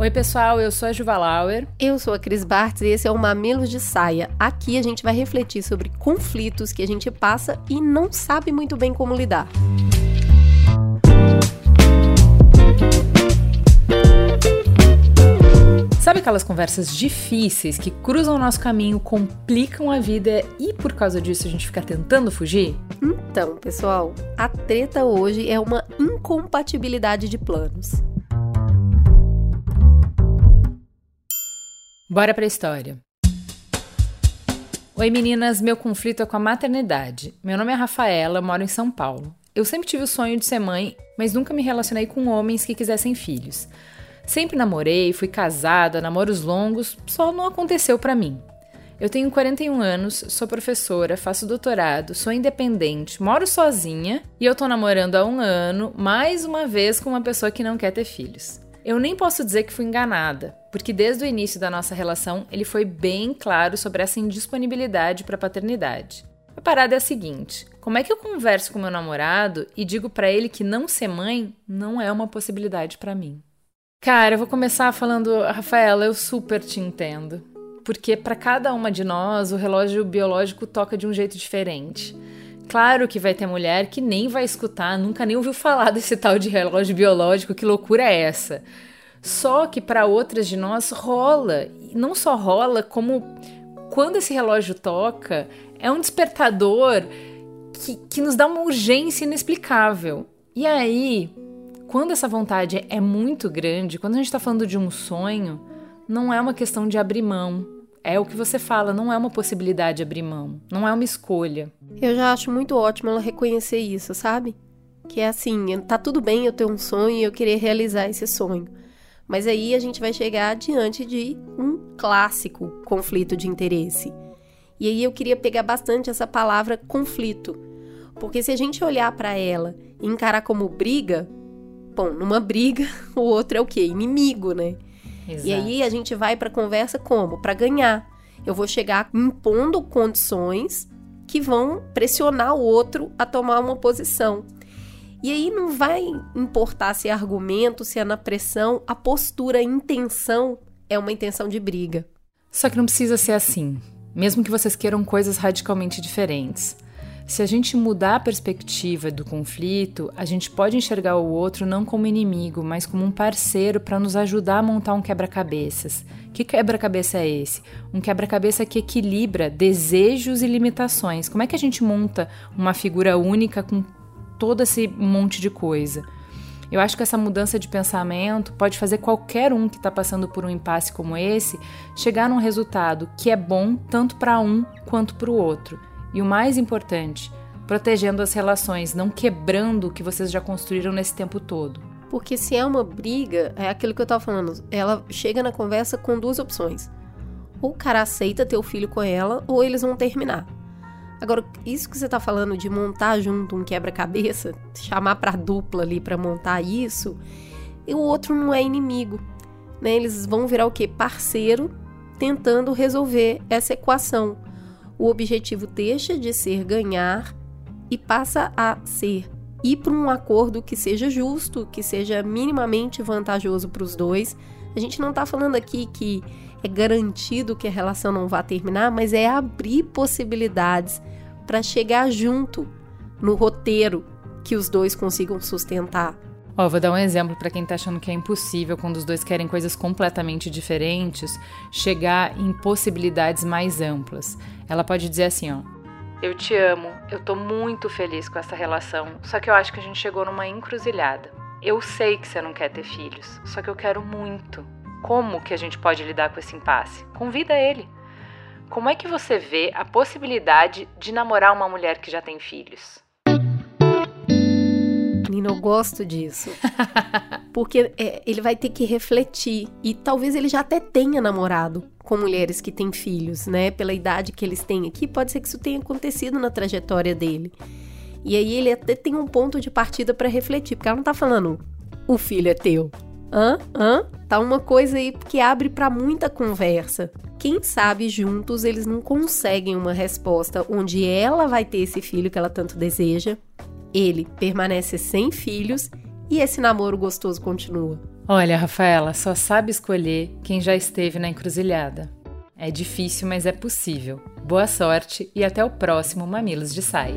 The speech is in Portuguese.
Oi, pessoal, eu sou a Juva Lauer. Eu sou a Cris Bartz e esse é o Mamilos de Saia. Aqui a gente vai refletir sobre conflitos que a gente passa e não sabe muito bem como lidar. Sabe aquelas conversas difíceis que cruzam o nosso caminho, complicam a vida e por causa disso a gente fica tentando fugir? Então, pessoal, a treta hoje é uma incompatibilidade de planos. Bora pra história. Oi meninas, meu conflito é com a maternidade. Meu nome é Rafaela, moro em São Paulo. Eu sempre tive o sonho de ser mãe, mas nunca me relacionei com homens que quisessem filhos. Sempre namorei, fui casada, namoros longos, só não aconteceu para mim. Eu tenho 41 anos, sou professora, faço doutorado, sou independente, moro sozinha e eu tô namorando há um ano, mais uma vez com uma pessoa que não quer ter filhos. Eu nem posso dizer que fui enganada, porque desde o início da nossa relação ele foi bem claro sobre essa indisponibilidade para paternidade. A parada é a seguinte: como é que eu converso com meu namorado e digo para ele que não ser mãe não é uma possibilidade para mim? Cara, eu vou começar falando, Rafaela, eu super te entendo. Porque para cada uma de nós, o relógio biológico toca de um jeito diferente. Claro que vai ter mulher que nem vai escutar, nunca nem ouviu falar desse tal de relógio biológico, que loucura é essa? Só que para outras de nós rola, não só rola, como quando esse relógio toca, é um despertador que, que nos dá uma urgência inexplicável. E aí, quando essa vontade é muito grande, quando a gente está falando de um sonho, não é uma questão de abrir mão, é o que você fala, não é uma possibilidade abrir mão, não é uma escolha. Eu já acho muito ótimo ela reconhecer isso, sabe? Que é assim, tá tudo bem eu ter um sonho e eu querer realizar esse sonho. Mas aí a gente vai chegar diante de um clássico conflito de interesse. E aí eu queria pegar bastante essa palavra conflito. Porque se a gente olhar para ela e encarar como briga, bom, numa briga, o outro é o quê? Inimigo, né? Exato. E aí a gente vai para conversa como? Para ganhar. Eu vou chegar impondo condições que vão pressionar o outro a tomar uma posição. E aí não vai importar se é argumento, se é na pressão, a postura, a intenção é uma intenção de briga. Só que não precisa ser assim, mesmo que vocês queiram coisas radicalmente diferentes. Se a gente mudar a perspectiva do conflito, a gente pode enxergar o outro não como inimigo, mas como um parceiro para nos ajudar a montar um quebra-cabeças. Que quebra-cabeça é esse? Um quebra-cabeça que equilibra desejos e limitações. Como é que a gente monta uma figura única com todo esse monte de coisa? Eu acho que essa mudança de pensamento pode fazer qualquer um que está passando por um impasse como esse chegar num resultado que é bom tanto para um quanto para o outro. E o mais importante, protegendo as relações, não quebrando o que vocês já construíram nesse tempo todo. Porque se é uma briga, é aquilo que eu tava falando, ela chega na conversa com duas opções. Ou o cara aceita ter o filho com ela, ou eles vão terminar. Agora, isso que você tá falando de montar junto um quebra-cabeça, chamar pra dupla ali para montar isso, e o outro não é inimigo. Né? Eles vão virar o quê? Parceiro tentando resolver essa equação o objetivo deixa de ser ganhar e passa a ser ir para um acordo que seja justo, que seja minimamente vantajoso para os dois. A gente não está falando aqui que é garantido que a relação não vá terminar, mas é abrir possibilidades para chegar junto no roteiro que os dois consigam sustentar. Ó, vou dar um exemplo para quem tá achando que é impossível quando os dois querem coisas completamente diferentes, chegar em possibilidades mais amplas. Ela pode dizer assim, ó: Eu te amo, eu tô muito feliz com essa relação, só que eu acho que a gente chegou numa encruzilhada. Eu sei que você não quer ter filhos, só que eu quero muito. Como que a gente pode lidar com esse impasse? Convida ele. Como é que você vê a possibilidade de namorar uma mulher que já tem filhos? Menina, eu gosto disso. Porque é, ele vai ter que refletir. E talvez ele já até tenha namorado com mulheres que têm filhos, né? Pela idade que eles têm aqui, pode ser que isso tenha acontecido na trajetória dele. E aí ele até tem um ponto de partida para refletir, porque ela não tá falando o filho é teu. Hã? Hã? Tá uma coisa aí que abre para muita conversa. Quem sabe juntos eles não conseguem uma resposta onde ela vai ter esse filho que ela tanto deseja ele permanece sem filhos e esse namoro gostoso continua. Olha, Rafaela, só sabe escolher quem já esteve na encruzilhada. É difícil, mas é possível. Boa sorte e até o próximo Mamilos de Saia.